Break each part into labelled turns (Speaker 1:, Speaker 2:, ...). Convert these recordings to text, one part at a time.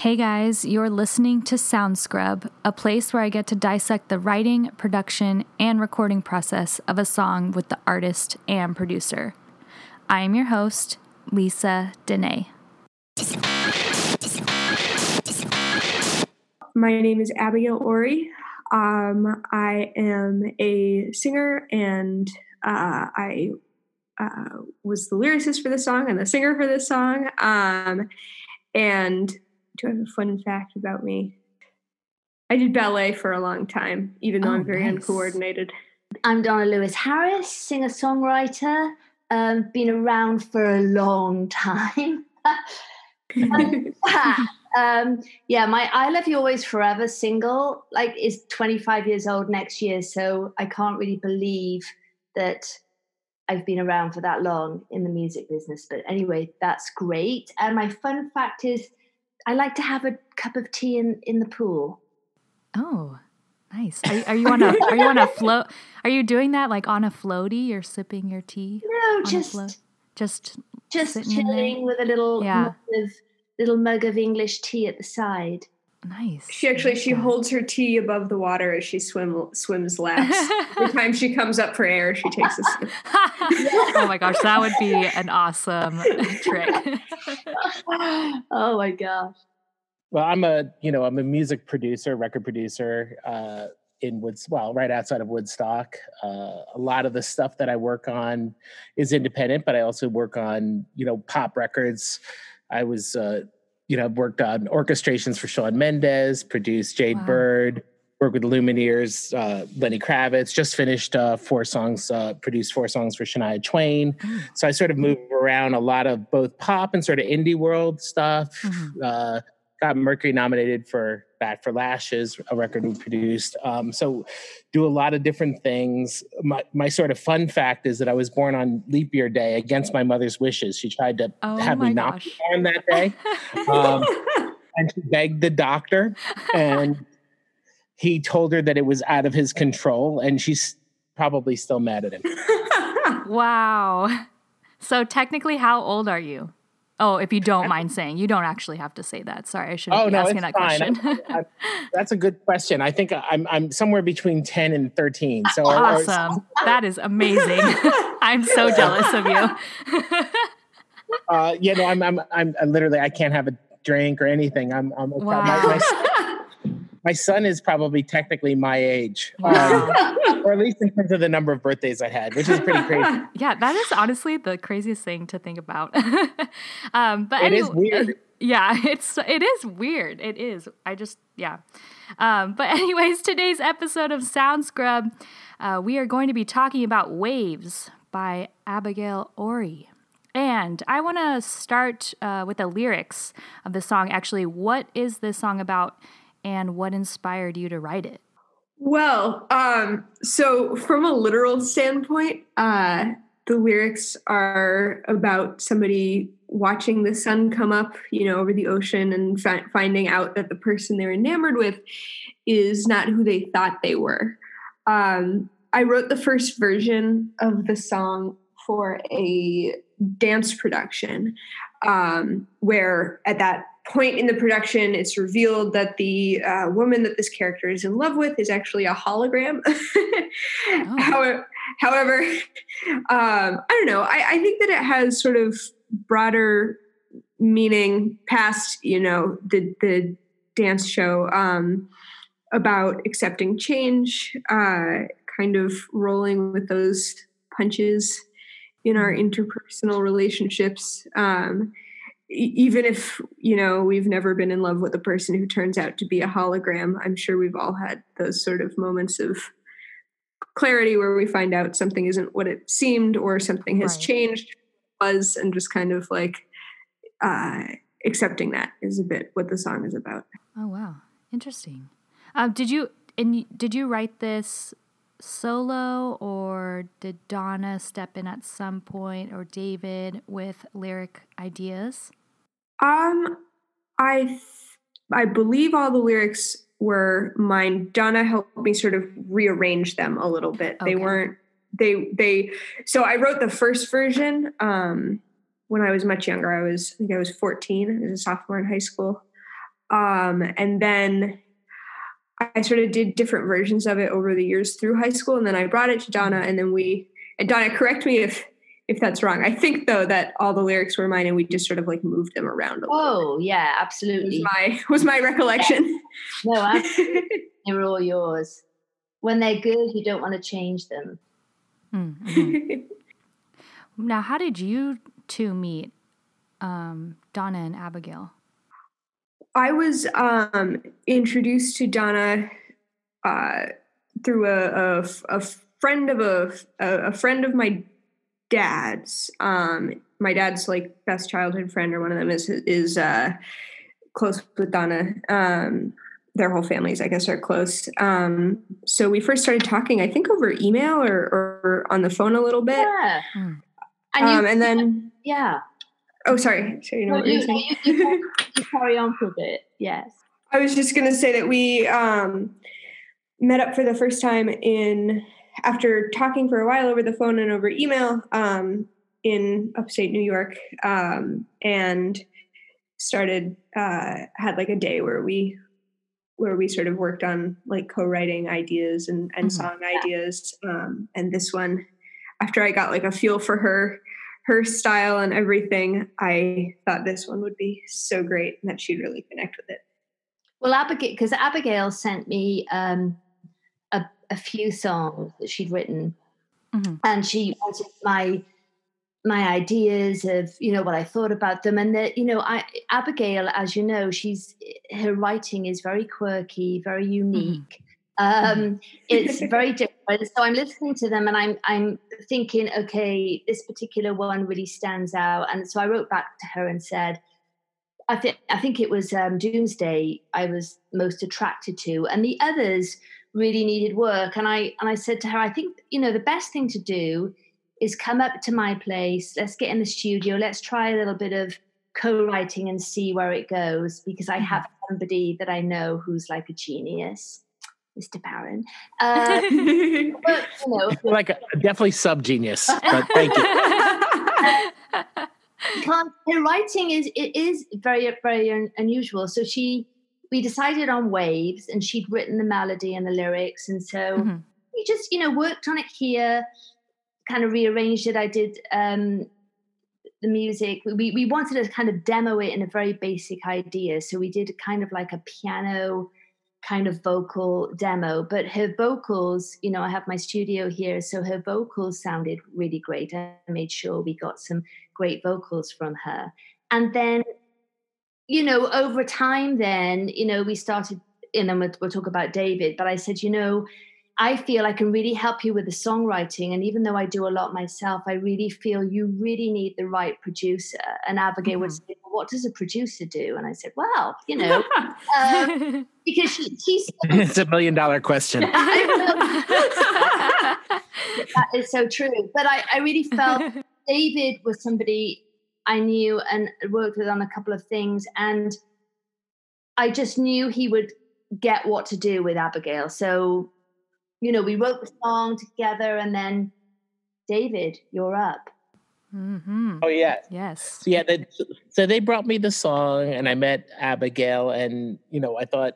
Speaker 1: Hey guys, you're listening to Sound Scrub, a place where I get to dissect the writing, production, and recording process of a song with the artist and producer. I am your host, Lisa Dene.
Speaker 2: My name is Abigail Ori. Um, I am a singer and uh, I uh, was the lyricist for this song and the singer for this song. Um, and do have a fun fact about me? I did ballet for a long time, even though
Speaker 1: Oh,
Speaker 2: I'm very
Speaker 1: nice.
Speaker 2: uncoordinated.
Speaker 3: I'm Donna Lewis Harris, singer songwriter. Um, been around for a long time. um, yeah, my I Love You Always Forever single like is 25 years old next year, so I can't really believe that I've been around for that long in the music business. But anyway, that's great. And my fun fact is, I like to have a cup of tea in in the pool.
Speaker 1: Oh, nice. Are, are you on a are you on a float? Are you doing that like on a floaty? You're sipping your tea
Speaker 3: No, just?
Speaker 1: Just
Speaker 3: just
Speaker 1: sitting in there?
Speaker 3: chilling with a little
Speaker 1: Yeah.
Speaker 3: mug of little mug of English tea at the side.
Speaker 1: Nice.
Speaker 2: She actually
Speaker 1: like
Speaker 2: she
Speaker 1: that.
Speaker 2: holds her tea above the water as she swim swims laps. Every time she comes up for air, she takes a sip.
Speaker 1: oh my gosh, that would be an awesome trick.
Speaker 3: oh my gosh.
Speaker 4: Well, I'm a you know I'm a music producer, record producer uh, in Woods. Well, right outside of Woodstock. Uh, a lot of the stuff that I work on is independent, but I also work on you know pop records. I was uh, you know I've worked on orchestrations for Shawn Mendes, produced Jade
Speaker 1: Wow.
Speaker 4: Bird, worked with Lumineers, uh, Lenny Kravitz. Just finished uh, four songs, uh, produced four songs for Shania Twain.
Speaker 1: Mm.
Speaker 4: So I sort of move around a lot of both pop and sort of indie world stuff.
Speaker 1: Mhm.
Speaker 4: Got Mercury nominated for Bat for Lashes, a record we produced. Um, so do a lot of different things. My, my sort of fun fact is that I was born on leap year day against my mother's wishes. She tried to
Speaker 1: Oh
Speaker 4: have me not
Speaker 1: gosh.
Speaker 4: be born that day. Um, and she begged the doctor and he told her that it was out of his control and she's probably still mad at him.
Speaker 1: wow. So technically, how old are you? Oh, if you don't mind saying, you don't actually have to say that. Sorry, I shouldn't
Speaker 4: Oh
Speaker 1: be
Speaker 4: no,
Speaker 1: asking that
Speaker 4: fine.
Speaker 1: question.
Speaker 4: I- I- that's a good question. I think I'm I'm somewhere between ten and thirteen. So or- or-
Speaker 1: awesome. That is amazing. I'm so jealous of you.
Speaker 4: uh, you know, I'm, I'm, I'm literally, I can't have a drink or anything. I'm, I'm my, my, my son is probably technically my age, um, or at least in terms of the number of birthdays I had, which is pretty crazy.
Speaker 1: Yeah, that is honestly the craziest thing to think about. um, but
Speaker 4: It is
Speaker 1: anyway-
Speaker 4: weird.
Speaker 1: Yeah, it's it is weird. It is. I just yeah. Um, but anyways, today's episode of Sound Scrub, uh, we are going to be talking about "Waves" by Abigail Ori. And I want to start uh, with the lyrics of the song. Actually, what is this song about, and what inspired you to write it?
Speaker 2: Well, um, so from a literal standpoint, uh, the lyrics are about somebody watching the sun come up, you know, over the ocean and fi- finding out that the person they're enamored with is not who they thought they were. Um, I wrote the first version of the song for a dance production um, where at that point in the production it's revealed that the uh, woman that this character is in love with is actually a hologram. However, however um, i don't know. I, I think that it has sort of broader meaning past you know the the dance show um, about accepting change uh, kind of rolling with those punches in our interpersonal relationships. Um, even if you know we've never been in love with a person who turns out to be a hologram i'm sure we've all had those sort of moments of clarity where we find out something isn't what it seemed or something has
Speaker 1: Right.
Speaker 2: changed was and just kind of like uh accepting that is a bit what the song is about
Speaker 1: Oh wow, interesting. Um, did you and did you write this solo, or did Donna step in at some point, or David with lyric ideas?
Speaker 2: Um, I th- I believe all the lyrics were mine. Donna helped me sort of rearrange them a little bit. They weren't they they so I wrote the first version um when I was much younger. I was I think I was 14. I was a sophomore in high school. Um, and then I sort of did different versions of it over the years through high school. And then I brought it to Donna, and then we, and Donna, correct me if if that's wrong. I think though that all the lyrics were mine, and we just sort of like moved them around.
Speaker 3: oh yeah, absolutely.
Speaker 2: Was my was my recollection.
Speaker 3: Yeah. No, absolutely. they were all yours. When they're good, you don't want to change them.
Speaker 1: Mm-hmm. now, how did you two meet, um, Donna and Abigail?
Speaker 2: I was um, introduced to Donna uh, through a, a, a, friend of a, a friend of my dad's. Um, my dad's like best childhood friend, or one of them is is uh, close with Donna. Um, their whole families, I guess, are close. Um, so we first started talking, I think, over email or, or on the phone a little bit.
Speaker 3: Yeah. Hmm.
Speaker 2: And, um, and then
Speaker 3: yeah.
Speaker 2: Oh, sorry. Sorry, you know
Speaker 3: no, you, you, you, you, carry on for a bit. Yes.
Speaker 2: I was just going to say that we um, met up for the first time in after talking for a while over the phone and over email um, in upstate New York, um, and started uh, had like a day where we where we sort of worked on like co-writing ideas and, and mm-hmm. song ideas. Um, and this one, after I got like a feel for her her style and everything, I thought this one would be so great and that she'd really connect with it.
Speaker 3: Well, Abigail, because Abigail sent me um, a, few songs that she'd written, mm-hmm. and she wanted my my ideas of you know what I thought about them, and that you know, I Abigail, as you know, she's her writing is very quirky, very mm-hmm. unique. Mm-hmm. Um, it's very different. So I'm listening to them and I'm I'm thinking, okay, this particular one really stands out. And so I wrote back to her and said, I think I think it was um, Doomsday I was most attracted to, and the others really needed work. And I and I said to her, I think you know the best thing to do is come up to my place. Let's get in the studio. Let's try a little bit of co-writing and see where it goes because I mm-hmm. have somebody that I know who's like a genius. Mr. Baron. Uh,
Speaker 4: but, you know, like a, definitely sub genius, but thank you.
Speaker 3: her writing is it is very very un- unusual. So she we decided on waves, and she'd written the melody and the lyrics, and so mm-hmm. we just you know worked on it here, kind of rearranged it. I did um, the music. We we wanted to kind of demo it in a very basic idea, so we did kind of like a piano kind of vocal demo but her vocals you know i have my studio here so her vocals sounded really great i made sure we got some great vocals from her and then you know over time then you know we started and then we'll, we'll talk about david but i said you know I feel I can really help you with the songwriting. And even though I do a lot myself, I really feel you really need the right producer. And Abigail mm-hmm. would say, well, What does a producer do? And I said, Well, you know, um, because she, she's.
Speaker 4: It's a million dollar question.
Speaker 3: that is so true. But I, I really felt David was somebody I knew and worked with on a couple of things. And I just knew he would get what to do with Abigail. So you know, we wrote the song together, and then David, you're up.
Speaker 1: Mm-hmm.
Speaker 4: Oh yeah,
Speaker 1: yes,
Speaker 4: so, yeah. They, so they brought me the song, and I met Abigail, and you know, I thought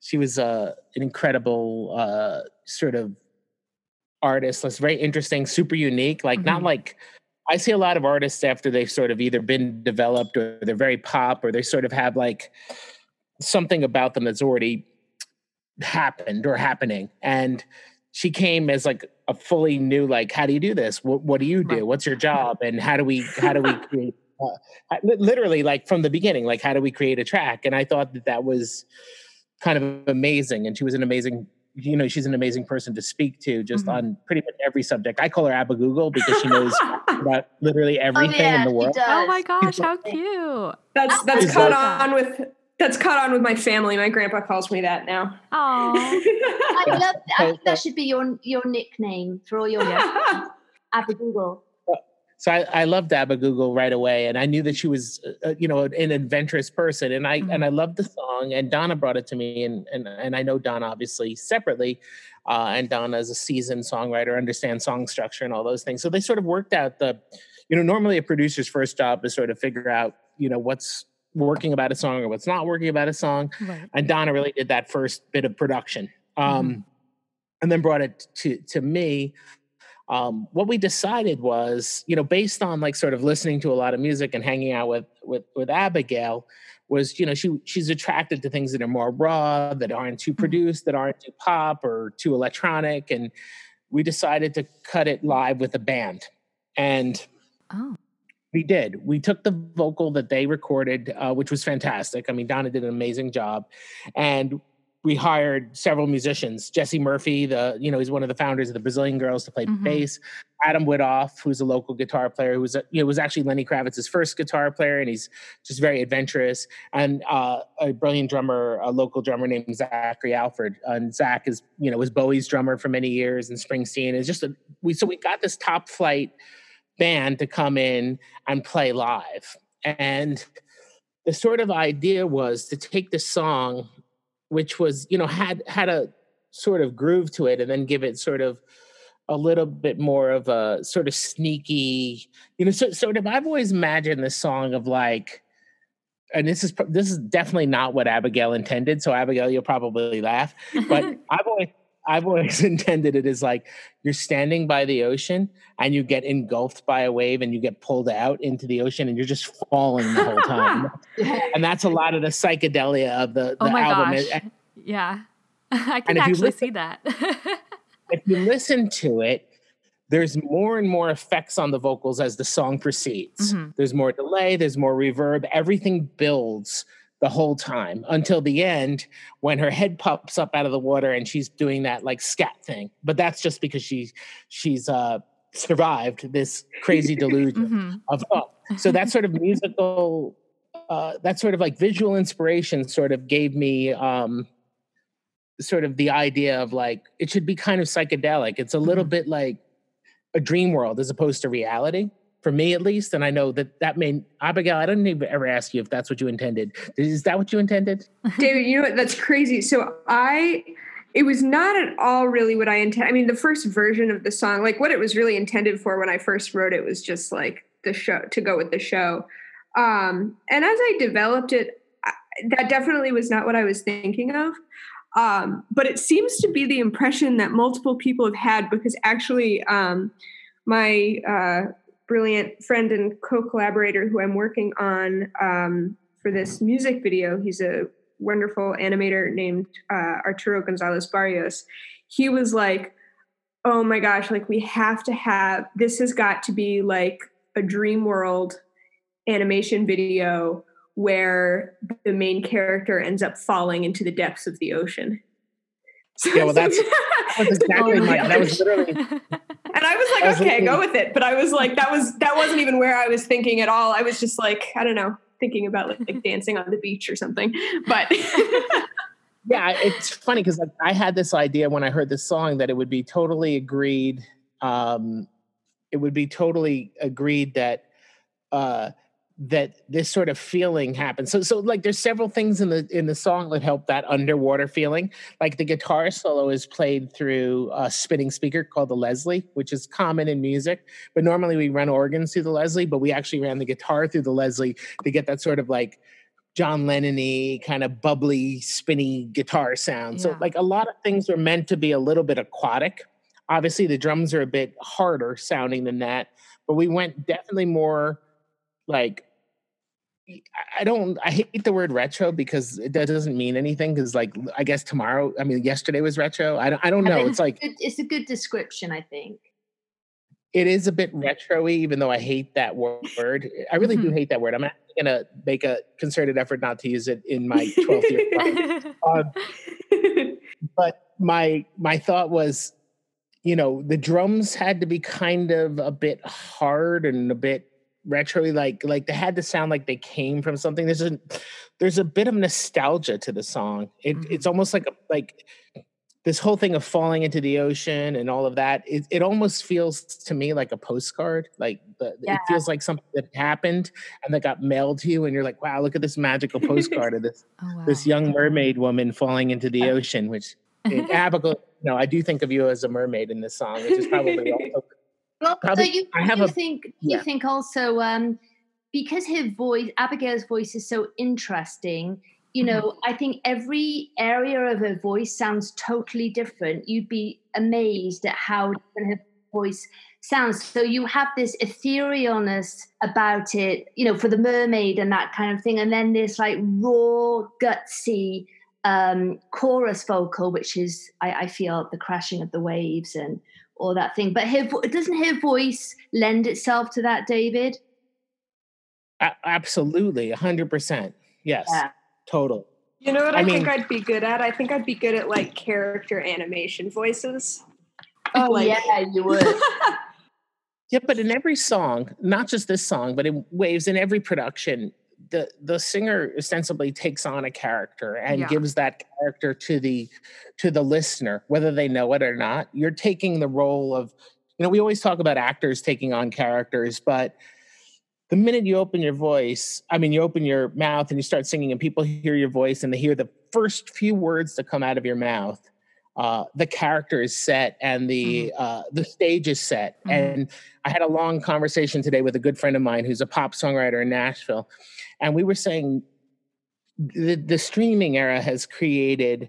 Speaker 4: she was uh, an incredible uh, sort of artist. That's very interesting, super unique. Like mm-hmm. not like I see a lot of artists after they've sort of either been developed or they're very pop or they sort of have like something about them that's already happened or happening. And she came as like a fully new like how do you do this? What, what do you do? What's your job? And how do we how do we create uh, literally like from the beginning like how do we create a track? And i thought that that was kind of amazing. And she was an amazing you know she's an amazing person to speak to just mm-hmm. on pretty much every subject i call her abba google because she knows about literally oh, everything oh, yeah, in the world
Speaker 1: oh my gosh how cute
Speaker 2: that's that's caught on with that's caught on with my family. My grandpa calls me that now.
Speaker 3: Oh, I love. I think that should be your your nickname for all your Abba Google.
Speaker 4: So I, I loved Abba Google right away, and I knew that she was, uh, uh, you know, an adventurous person, and I mm-hmm. and I loved the song. And Donna brought it to me, and and and I know Donna obviously separately, uh, and Donna is a seasoned songwriter, understands song structure and all those things. So they sort of worked out the, you know, normally a producer's first job is sort of figure out, you know, what's working about a song or what's not working about a song.
Speaker 1: Right.
Speaker 4: And Donna really did that first bit of production. Um,
Speaker 1: Mhm.
Speaker 4: and then brought it to to me. Um, what we decided was, you know, based on like sort of listening to a lot of music and hanging out with with with Abigail, was you know she she's attracted to things that are more raw, that aren't too produced, that aren't too pop or too electronic, and we decided to cut it live with a band, and
Speaker 1: Oh.
Speaker 4: we did. We took the vocal that they recorded, uh, which was fantastic. I mean, Donna did an amazing job, and we hired several musicians. Jesse Murphy, the you know, he's one of the founders of the Brazilian Girls, to play
Speaker 1: Mhm.
Speaker 4: bass. Adam Widoff, who's a local guitar player, who was a, you know was actually Lenny Kravitz's first guitar player, and he's just very adventurous. And uh, a brilliant drummer, a local drummer named Zachary Alford. And Zach is you know was Bowie's drummer for many years, and Springsteen. It's just a, we so we got this top flight band to come in and play live. And the sort of idea was to take the song, which was, you know, had had a sort of groove to it, and then give it sort of a little bit more of a sort of sneaky, you know, so, sort of. I've always imagined this song of like, and this is this is definitely not what Abigail intended. So Abigail, you'll probably laugh, but I've always I've always intended it as like you're standing by the ocean and you get engulfed by a wave and you get pulled out into the ocean and you're just falling the whole time. and that's a lot of the psychedelia of the, the
Speaker 1: oh my
Speaker 4: album.
Speaker 1: gosh.
Speaker 4: And
Speaker 1: yeah. I can actually
Speaker 4: listen-
Speaker 1: see that.
Speaker 4: if you listen to it, there's more and more effects on the vocals as the song proceeds.
Speaker 1: Mhm.
Speaker 4: There's more delay, there's more reverb, everything builds the whole time until the end when her head pops up out of the water and she's doing that like scat thing. But that's just because she she's uh survived this crazy delusion
Speaker 1: Mhm.
Speaker 4: of thought. So that sort of musical uh that sort of like visual inspiration sort of gave me um sort of the idea of like it should be kind of psychedelic. It's a little
Speaker 1: Mhm.
Speaker 4: bit like a dream world as opposed to reality for me at least and i know that that may abigail i didn't even ever ask you if that's what you intended is that what you intended
Speaker 2: David, you know what? That's crazy. So I, it was not at all really what I intended. I mean, the first version of the song, like what it was really intended for when I first wrote it, was just like the show to go with the show. Um, and as I developed it, I, that definitely was not what I was thinking of. Um, but it seems to be the impression that multiple people have had because actually, um, my uh, brilliant friend and co-collaborator who I'm working on um, for this music video, he's a wonderful animator named uh, Arturo Gonzalez Barrios. He was like, "Oh my gosh! Like we have to have this. Has got to be like a dream world animation video where the main character ends up falling into the depths of the ocean."
Speaker 4: Yeah, well, that's- that was exactly
Speaker 1: Oh my
Speaker 4: my that was literally
Speaker 2: And I was like,
Speaker 4: was
Speaker 2: okay, go with it. But I was like, that was that wasn't even where I was thinking at all. I was just like, I don't know, thinking about like, like dancing on the beach or something. But
Speaker 4: yeah it's funny because like, i had this idea when i heard this song that it would be totally agreed um it would be totally agreed that uh that this sort of feeling happens so so like there's several things in the in the song that help that underwater feeling like the guitar solo is played through a spinning speaker called the leslie which is common in music but normally we run organs through the leslie but we actually ran the guitar through the leslie to get that sort of like John Lennon-y kind of bubbly, spinny guitar sound. So like a lot of things were meant to be a little bit aquatic. Obviously the drums are a bit harder sounding than that, but we went definitely more like I- I don't I hate the word retro because it that doesn't mean anything because like I guess tomorrow I mean yesterday was retro. I don't I don't
Speaker 3: I
Speaker 4: know.
Speaker 3: think
Speaker 4: It's like
Speaker 3: It- it's a good description, I think.
Speaker 4: it is a bit retro-y, even though I hate that word. I really do
Speaker 1: Mhm.
Speaker 4: hate that word. I'm actually gonna make a concerted effort not to use it in my 12th year. Uh, but my my thought was you know the drums had to be kind of a bit hard and a bit retro like like they had to sound like they came from something there's a there's a bit of nostalgia to the song it,
Speaker 1: Mhm.
Speaker 4: it's almost like a like this whole thing of falling into the ocean and all of that it, it almost feels to me like a postcard like the,
Speaker 3: Yeah.
Speaker 4: it feels like something that happened and that got mailed to you and you're like wow look at this magical postcard of this
Speaker 1: oh, wow.
Speaker 4: this young mermaid woman falling into the ocean, which in Abigail, no, I do think of you as a mermaid in this song, which is probably also
Speaker 3: Well,
Speaker 4: Probably-
Speaker 3: don't you,
Speaker 4: I have
Speaker 3: you
Speaker 4: a-
Speaker 3: think
Speaker 4: yeah.
Speaker 3: you think also um, because her voice, Abigail's voice, is so interesting. You know, mm-hmm. I think every area of her voice sounds totally different. You'd be amazed at how different her voice sounds. So you have this etherealness about it, you know, for the mermaid and that kind of thing. And then this like raw, gutsy um, chorus vocal, which is, I, I, feel, the crashing of the waves and all that thing. But her, doesn't her voice lend itself to that, David?
Speaker 4: A- absolutely, 100%. Yes, yeah. total.
Speaker 2: You know what I, I think I'd be good at? I think I'd be good at like character animation voices.
Speaker 3: Oh, like, yeah, you would.
Speaker 4: Yeah, but in every song, not just this song, but in waves in every production, the the singer ostensibly takes on a character and yeah. gives that character to the to the listener, whether they know it or not. You're taking the role of, you know, we always talk about actors taking on characters, but the minute you open your voice, I mean, you open your mouth and you start singing, and people hear your voice and they hear the first few words that come out of your mouth uh, the character is set and the mm-hmm. uh, the stage is set. Mm-hmm. And I had a long conversation today with a good friend of mine who's a pop songwriter in Nashville, and we were saying the, the streaming era has created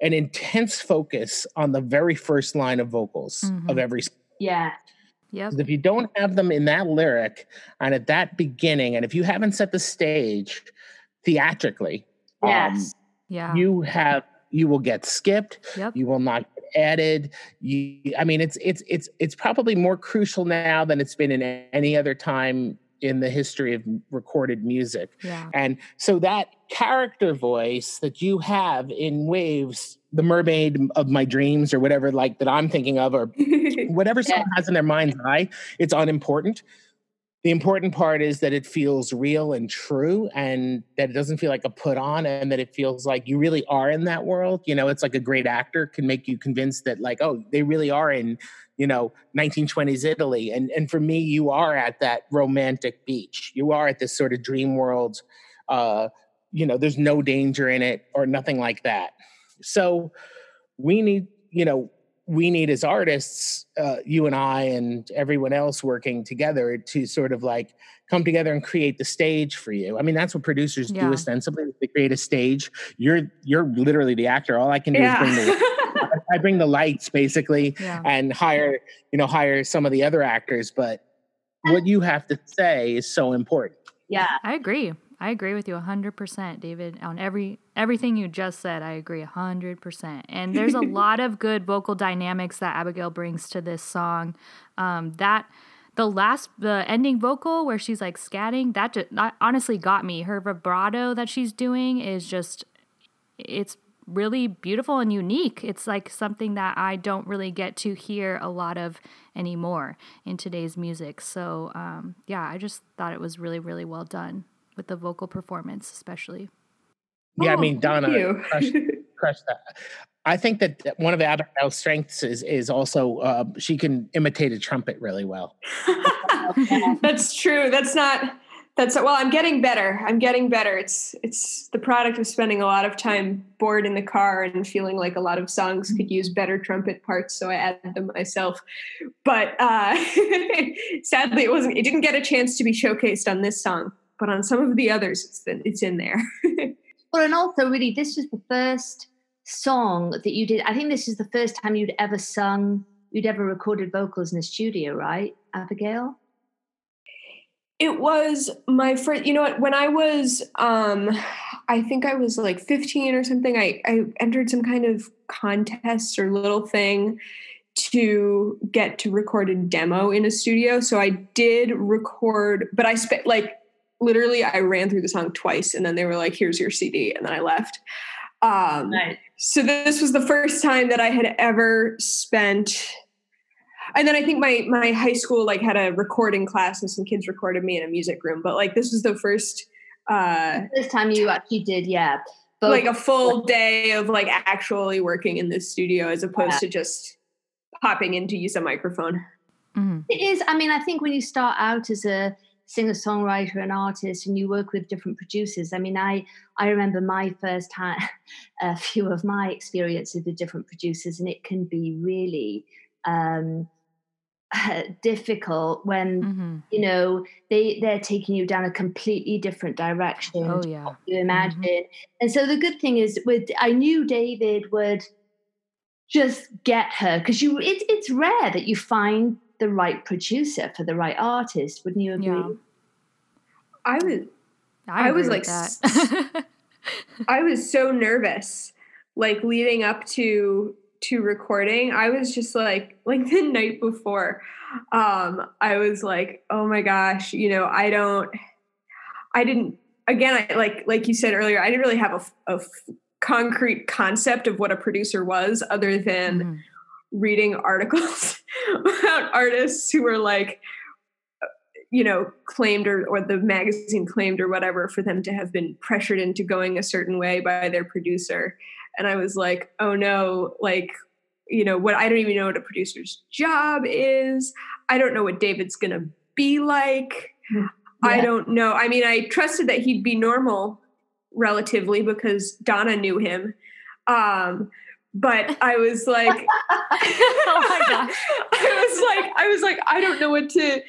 Speaker 4: an intense focus on the very first line of vocals mm-hmm. of every.
Speaker 3: Yeah.
Speaker 1: Yep.
Speaker 4: If you don't have them in that lyric and at that beginning, and if you haven't set the stage theatrically,
Speaker 3: yes. Um,
Speaker 1: yeah.
Speaker 4: you have you will get skipped
Speaker 1: yep.
Speaker 4: you will not get added you i mean it's it's it's it's probably more crucial now than it's been in any other time in the history of recorded music
Speaker 1: yeah.
Speaker 4: and so that character voice that you have in waves the mermaid of my dreams or whatever like that i'm thinking of or whatever someone has in their mind's eye it's unimportant the important part is that it feels real and true and that it doesn't feel like a put on and that it feels like you really are in that world you know it's like a great actor can make you convinced that like oh they really are in you know 1920s italy. And and for me you are at that romantic beach. You are at this sort of dream world uh you know there's no danger in it or nothing like that. So we need you know we need as artists, uh, you and I and everyone else working together to sort of like come together and create the stage for you. I mean, that's what producers yeah. do ostensibly. They create a stage. You're you're literally the actor. All I can do yeah. is bring the I bring the lights basically yeah. and hire you know hire some of the other actors. But what you have to say is so important.
Speaker 3: Yeah,
Speaker 1: I agree. I agree with you 100%, David. On every everything you just said, I agree 100%. And there's a lot of good vocal dynamics that Abigail brings to this song. Um, that the last the ending vocal where she's like scatting, that just that honestly got me. Her vibrato that she's doing is just it's really beautiful and unique. It's like something that I don't really get to hear a lot of anymore in today's music. So, um, yeah, I just thought it was really, really well done with the vocal performance, especially.
Speaker 4: Yeah, oh, I mean, Donna crushed, crushed, that. I think that one of Abigail's strengths is is also uh, she can imitate a trumpet really well.
Speaker 2: that's true. That's not. That's well. I'm getting better. I'm getting better. It's it's the product of spending a lot of time bored in the car and feeling like a lot of songs could use better trumpet parts, so I added them myself. But uh, sadly, it wasn't. It didn't get a chance to be showcased on this song but on some of the others, it's it's in there.
Speaker 3: well, and also, really, this was the first song that you did. I think this is the first time you'd ever sung, you'd ever recorded vocals in a studio, right, Abigail?
Speaker 2: It was my first. You know what? When I was, um, I think I was like 15 or something. I I entered some kind of contest or little thing to get to record a demo in a studio. So I did record, but I spent like literally I ran through the song twice and then they were like, here's your CD. And then I left. Um, nice. So this was the first time that I had ever spent. And then I think my my high school like had a recording class and some kids recorded me in a music room. But like this was the first uh
Speaker 3: this time you actually did, yeah.
Speaker 2: Both. Like a full day of like actually working in this studio as opposed yeah. to just popping in to use a microphone.
Speaker 3: Mm-hmm. It is. I mean, I think when you start out as a singer songwriter and artist and you work with different producers i mean i i remember my first time a few of my experiences with different producers and it can be really um difficult when mm-hmm. you know they they're taking you down a completely different direction
Speaker 1: oh yeah
Speaker 3: you mm-hmm. imagine mm-hmm. and so the good thing is with i knew david would just get her because you it, it's rare that you find the right producer for the right artist wouldn't you agree yeah.
Speaker 2: i was i, I was like i was so nervous like leading up to to recording, I was just like, like the night before, um, I was like, oh my gosh, you know, I don't, I didn't, again, I like, like you said earlier, I didn't really have a, a concrete concept of what a producer was other than mm-hmm. reading articles about artists who were like, you know, claimed or, or the magazine claimed or whatever for them to have been pressured into going a certain way by their producer and I was like, oh no, like, you know, what I don't even know what a producer's job is. I don't know what David's going to be like. Yeah. I don't know. I mean, I trusted that he'd be normal relatively because Donna knew him. Um, but I was like, oh my gosh. I was like, I was like, I don't know what to,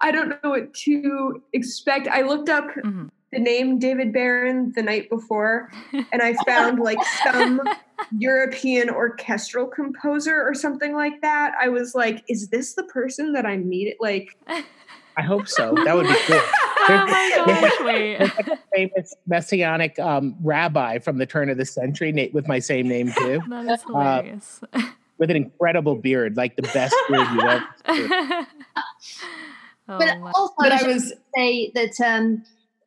Speaker 2: I don't know what to expect. I looked up mm-hmm the name David Baron the night before, and I found like some European orchestral composer or something like that. I was like, is this the person that I meet? Like,
Speaker 4: I hope so. That would be cool. Oh my gosh, wait. a famous messianic um, rabbi from the turn of the century with my same name too.
Speaker 1: That is uh, hilarious.
Speaker 4: Uh, with an incredible beard, like the best beard you've ever seen.
Speaker 3: Oh, but also, but I was say that um,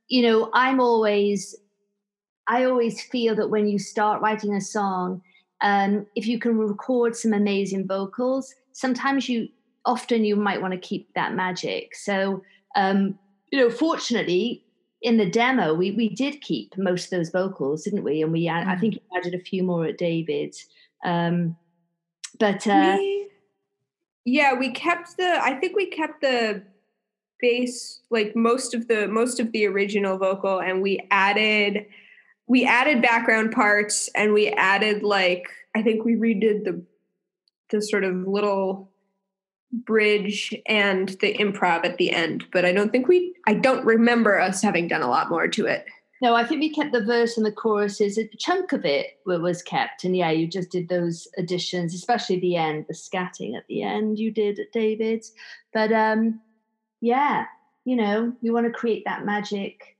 Speaker 3: you know, I'm always, I always feel that when you start writing a song, um, if you can record some amazing vocals, sometimes you, often you might want to keep that magic. So, um, you know, fortunately, in the demo, we we did keep most of those vocals, didn't we? And we, mm. I think, added a few more at David's. Um, but uh,
Speaker 2: we, yeah, we kept the. I think we kept the bass like most of the most of the original vocal and we added we added background parts and we added like i think we redid the the sort of little bridge and the improv at the end but i don't think we i don't remember us having done a lot more to it
Speaker 3: no i think we kept the verse and the choruses a chunk of it was kept and yeah you just did those additions especially the end the scatting at the end you did at david's but um yeah, you know, you want to create that magic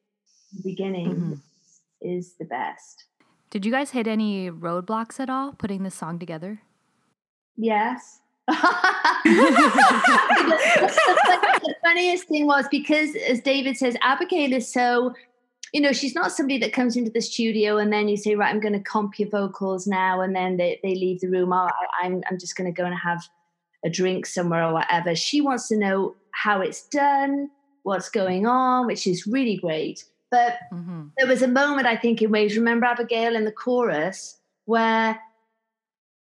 Speaker 3: beginning mm-hmm. is the best.
Speaker 1: Did you guys hit any roadblocks at all putting this song together?
Speaker 3: Yes. The funniest thing was because, as David says, Abigail is so, you know, she's not somebody that comes into the studio and then you say, right, I'm going to comp your vocals now, and then they, they leave the room. Oh, I, I'm, I'm just going to go and have a drink somewhere or whatever. She wants to know how it's done, what's going on, which is really great. But mm-hmm. there was a moment, I think, in Waves. Remember Abigail in the chorus where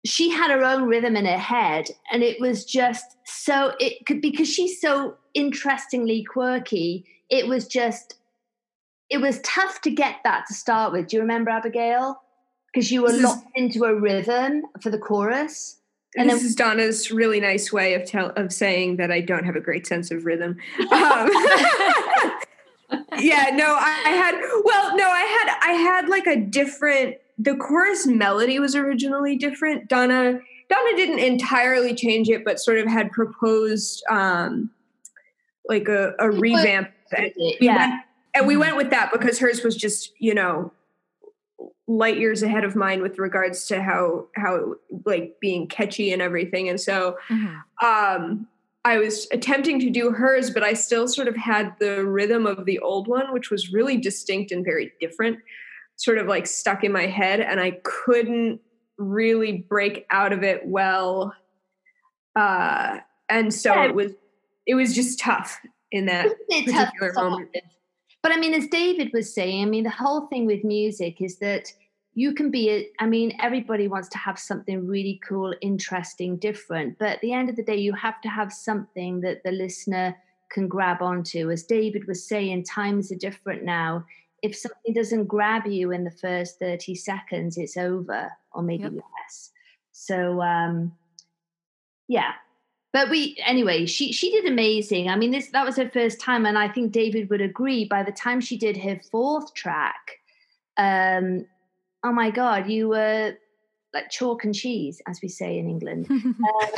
Speaker 3: she had her own rhythm in her head, and it was just so it could because she's so interestingly quirky. It was just it was tough to get that to start with. Do you remember Abigail? Because you were locked into a rhythm for the chorus.
Speaker 2: And this then, is Donna's really nice way of tell of saying that I don't have a great sense of rhythm. Um, yeah, no, I, I had well, no, I had I had like a different. The chorus melody was originally different. Donna Donna didn't entirely change it, but sort of had proposed um, like a, a revamp.
Speaker 3: yeah.
Speaker 2: Went, and we mm-hmm. went with that because hers was just you know light years ahead of mine with regards to how how like being catchy and everything and so mm-hmm. um i was attempting to do hers but i still sort of had the rhythm of the old one which was really distinct and very different sort of like stuck in my head and i couldn't really break out of it well uh and so yeah. it was it was just tough in that particular moment
Speaker 3: but I mean, as David was saying, I mean, the whole thing with music is that you can be, a, I mean, everybody wants to have something really cool, interesting, different. But at the end of the day, you have to have something that the listener can grab onto. As David was saying, times are different now. If something doesn't grab you in the first 30 seconds, it's over, or maybe yep. less. So, um, yeah, but we anyway she she did amazing. I mean this that was her first time and i think david would agree by the time she did her fourth track um oh my god you were like chalk and cheese as we say in england.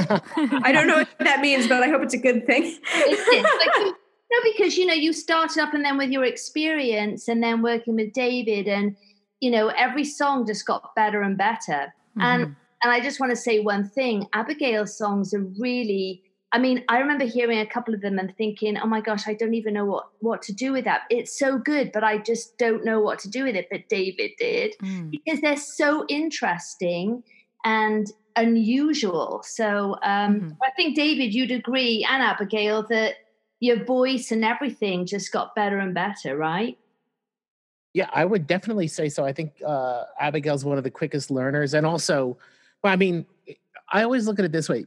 Speaker 3: Um,
Speaker 2: i don't know what that means but i hope it's a good thing.
Speaker 3: It's, like, no because you know you started up and then with your experience and then working with david and you know every song just got better and better mm-hmm. and and I just want to say one thing Abigail's songs are really, I mean, I remember hearing a couple of them and thinking, oh my gosh, I don't even know what, what to do with that. It's so good, but I just don't know what to do with it. But David did mm. because they're so interesting and unusual. So um, mm-hmm. I think, David, you'd agree, and Abigail, that your voice and everything just got better and better, right?
Speaker 4: Yeah, I would definitely say so. I think uh, Abigail's one of the quickest learners, and also well, I mean, I always look at it this way: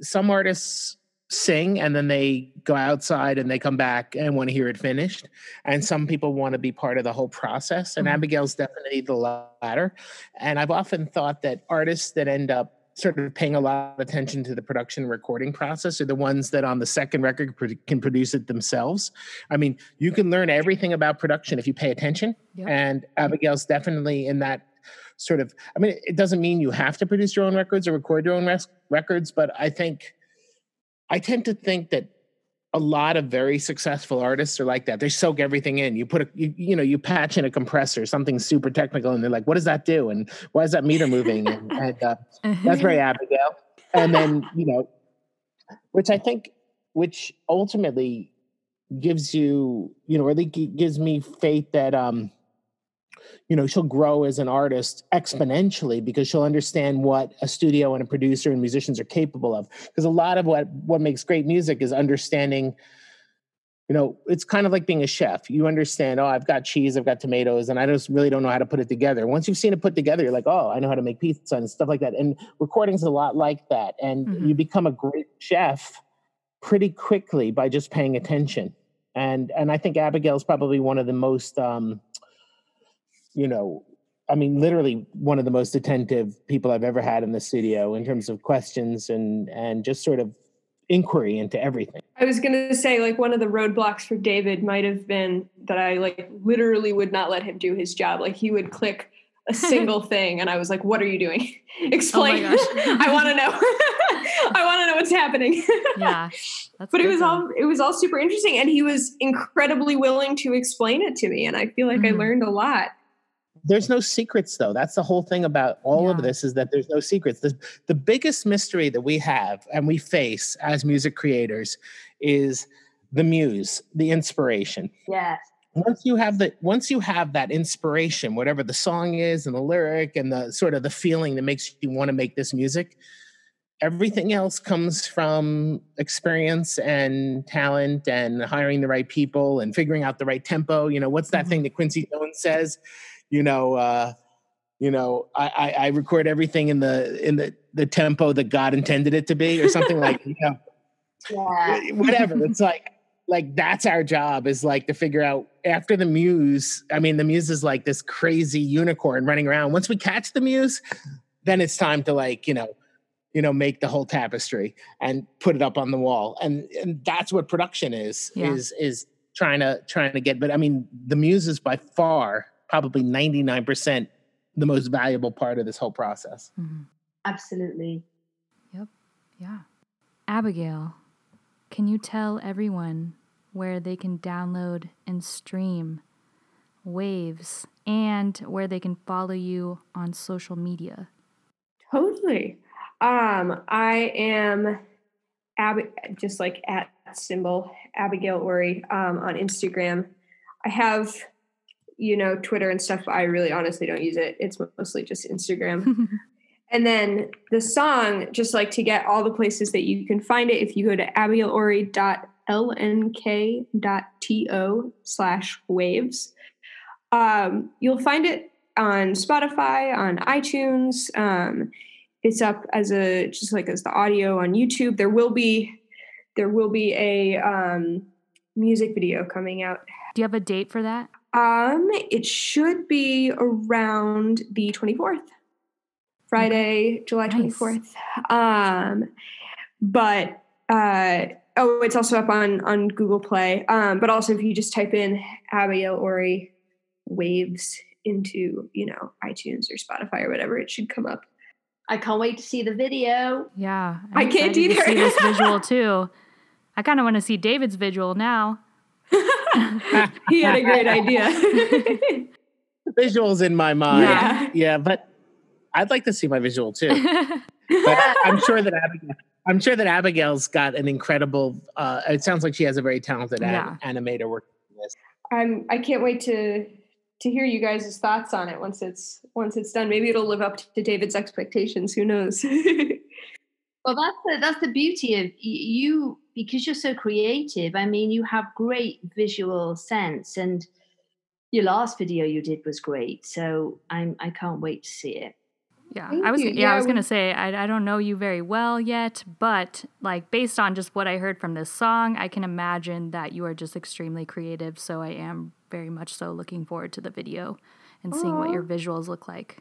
Speaker 4: some artists sing and then they go outside and they come back and want to hear it finished, and some people want to be part of the whole process. And mm-hmm. Abigail's definitely the latter. And I've often thought that artists that end up sort of paying a lot of attention to the production recording process are the ones that on the second record can produce it themselves. I mean, you can learn everything about production if you pay attention. Yep. And Abigail's definitely in that sort of i mean it doesn't mean you have to produce your own records or record your own res- records but i think i tend to think that a lot of very successful artists are like that. They soak everything in. You put a you, you know you patch in a compressor something super technical and they're like what does that do? And why is that meter moving? And, and uh, that's very abigail. And then you know which i think which ultimately gives you you know really gives me faith that um you know she'll grow as an artist exponentially because she'll understand what a studio and a producer and musicians are capable of. Because a lot of what what makes great music is understanding you know it's kind of like being a chef. You understand oh i've got cheese i've got tomatoes and i just really don't know how to put it together. Once you've seen it put together you're like oh i know how to make pizza and stuff like that. And recording's a lot like that. And mm-hmm. you become a great chef pretty quickly by just paying attention. And and i think abigail's probably one of the most um you know, I mean, literally one of the most attentive people I've ever had in the studio in terms of questions and and just sort of inquiry into everything.
Speaker 2: I was going to say like one of the roadblocks for David might have been that I like literally would not let him do his job. Like he would click a single thing and I was like, "What are you doing? Explain. Oh I want to know. I want to know what's happening."
Speaker 1: yeah.
Speaker 2: but it was though. all it was all super interesting and he was incredibly willing to explain it to me and I feel like mm-hmm. I learned a lot
Speaker 4: there's no secrets though. That's the whole thing about all yeah. of this is that there's no secrets. The, the biggest mystery that we have and we face as music creators is the muse the inspiration.
Speaker 3: Yes.
Speaker 4: Once you have the once you have that inspiration whatever the song is and the lyric and the sort of the feeling that makes you want to make this music everything else comes from experience and talent and hiring the right people and figuring out the right tempo. You know what's that mm-hmm. thing that quincy jones says you know, uh, you know, I, I, I record everything in the in the the tempo that God intended it to be, or something like you know, yeah. whatever. It's like like that's our job is like to figure out after the muse. I mean, the muse is like this crazy unicorn running around. Once we catch the muse, then it's time to like you know you know make the whole tapestry and put it up on the wall and and that's what production is yeah. is is trying to trying to get but i mean the muse is by far probably 99% the most valuable part of this whole process.
Speaker 3: Mm-hmm. Absolutely.
Speaker 1: Yep. Yeah. Abigail, can you tell everyone where they can download and stream Waves and where they can follow you on social media?
Speaker 2: Totally. Um, I am Ab- just like at symbol Abigail Ori um, on Instagram. I have you know, Twitter and stuff. I really honestly don't use it. It's mostly just Instagram. and then the song, just like to get all the places that you can find it, if you go to abigailory.lnk.to slash waves, um, you'll find it on Spotify, on iTunes. Um, it's up as a just like as the audio on YouTube. There will be there will be a um, music video coming out.
Speaker 1: Do you have a date for that?
Speaker 2: Um, it should be around the 24th. Friday, July 24th. Um, but uh, oh, it's also up on on Google Play. Um, but also, if you just type in Abigail Ori waves into you know iTunes or Spotify or whatever, it should come up.
Speaker 3: I can't wait to see the video.
Speaker 1: Yeah,
Speaker 2: I can't
Speaker 1: excited to
Speaker 2: either.
Speaker 1: see this visual too. I kind of want to see David's visual now.
Speaker 2: He had a great idea.
Speaker 4: Visuals in my mind.
Speaker 2: Yeah.
Speaker 4: Yeah. but I'd like to see my visual too. But I'm sure that Abigail, I'm sure that Abigail's got an incredible. Uh, it sounds like she has a very talented an- animator working on this.
Speaker 2: I'm I can't wait to to hear you guys' thoughts on it once it's once it's done. Maybe it'll live up to David's expectations. Who knows?
Speaker 3: Well, that's the, that's the beauty of you because you're so creative. I mean, you have great visual sense, and your last video you did was great. So I'm I can't wait to see it.
Speaker 1: Yeah,
Speaker 2: Thank
Speaker 1: I was yeah,
Speaker 2: Yeah,
Speaker 1: I was
Speaker 2: we-
Speaker 1: gonna say I I don't know you very well yet, but like based on just what I heard from this song, I can imagine that you are just extremely creative. So I am very much so looking forward to the video and seeing what your visuals look like.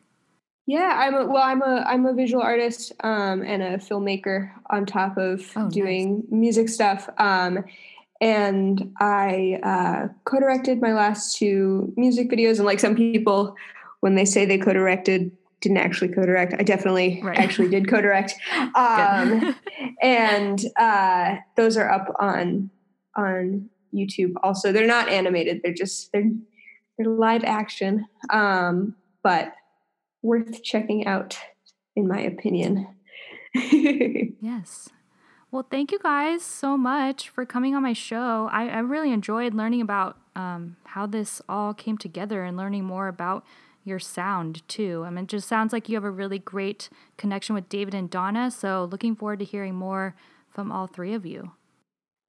Speaker 2: Yeah, I'm a well, I'm a I'm a visual artist um, and a filmmaker on top of
Speaker 1: Oh, nice.
Speaker 2: doing music stuff. Um, and I uh, co-directed my last two music videos. And like some people, when they say they co-directed, didn't actually co-direct. I definitely
Speaker 1: Right.
Speaker 2: actually did co-direct. Um, and uh, those are up on on YouTube. Also, they're not animated; they're just they're they're live action, um, but worth checking out, in my opinion.
Speaker 1: Yes. Well, thank you guys so much for coming on my show. I, I really enjoyed learning about um, how this all came together and learning more about your sound too. I mean, it just sounds like you have a really great connection with David and Donna. So, looking forward to hearing more from all three of you.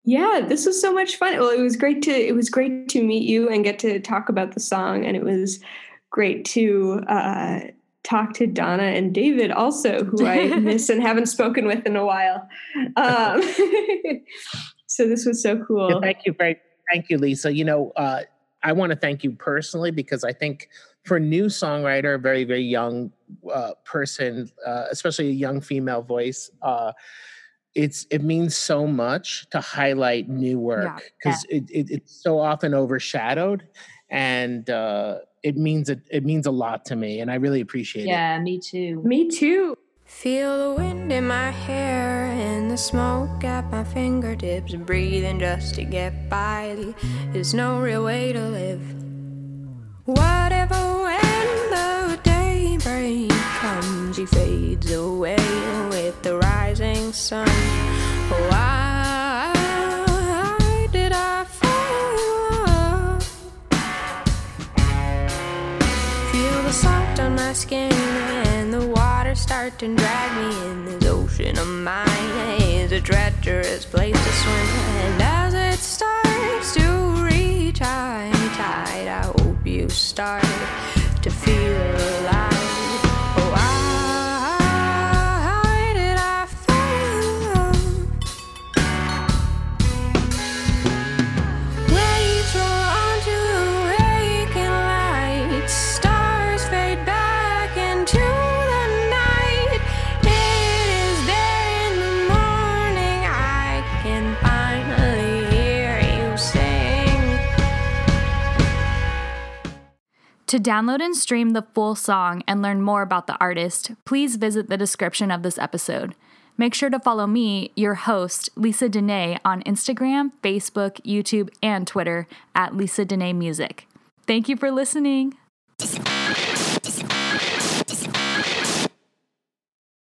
Speaker 2: yeah, this was so much fun. Well, it was great to it was great to meet you and get to talk about the song, and it was great to uh, talk to Donna and David also, who I miss and haven't spoken with in a while. Um, so this was so
Speaker 4: Yeah,
Speaker 2: cool.
Speaker 4: thank you very, thank you, Lisa. You know, uh, I want to thank you personally because I think for a new songwriter, a very very young uh, person, uh, especially a young female voice. Uh, it's it means so much to highlight new work because it, it, it's so often overshadowed and uh, it means it, it means a lot to me and i really appreciate it
Speaker 3: Yeah, me too.
Speaker 2: Me too.
Speaker 5: Feel the wind in my hair and the smoke at my fingertips. Breathing just to get by. There's no real way to live. Whatever when the daybreak comes, he fades away with the rising sun. Why On my skin and the water start to drag me in this ocean of mine. It's a treacherous place to swim, and as it starts to reach high tide, I hope you start to feel alive.
Speaker 1: To download and stream the full song and learn more about the artist, please visit the description of this episode. Make sure to follow me, your host, Lisa Dene, on Instagram, Facebook, YouTube, and Twitter at Lisa Dene Music. Thank you for listening.